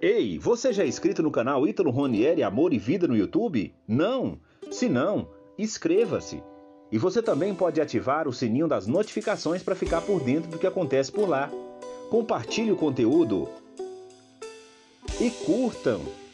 Ei, você já é inscrito no canal Ítalo Ronieri Amor e Vida no YouTube? Não? Se não, inscreva-se. E você também pode ativar o sininho das notificações para ficar por dentro do que acontece por lá. Compartilhe o conteúdo e curtam!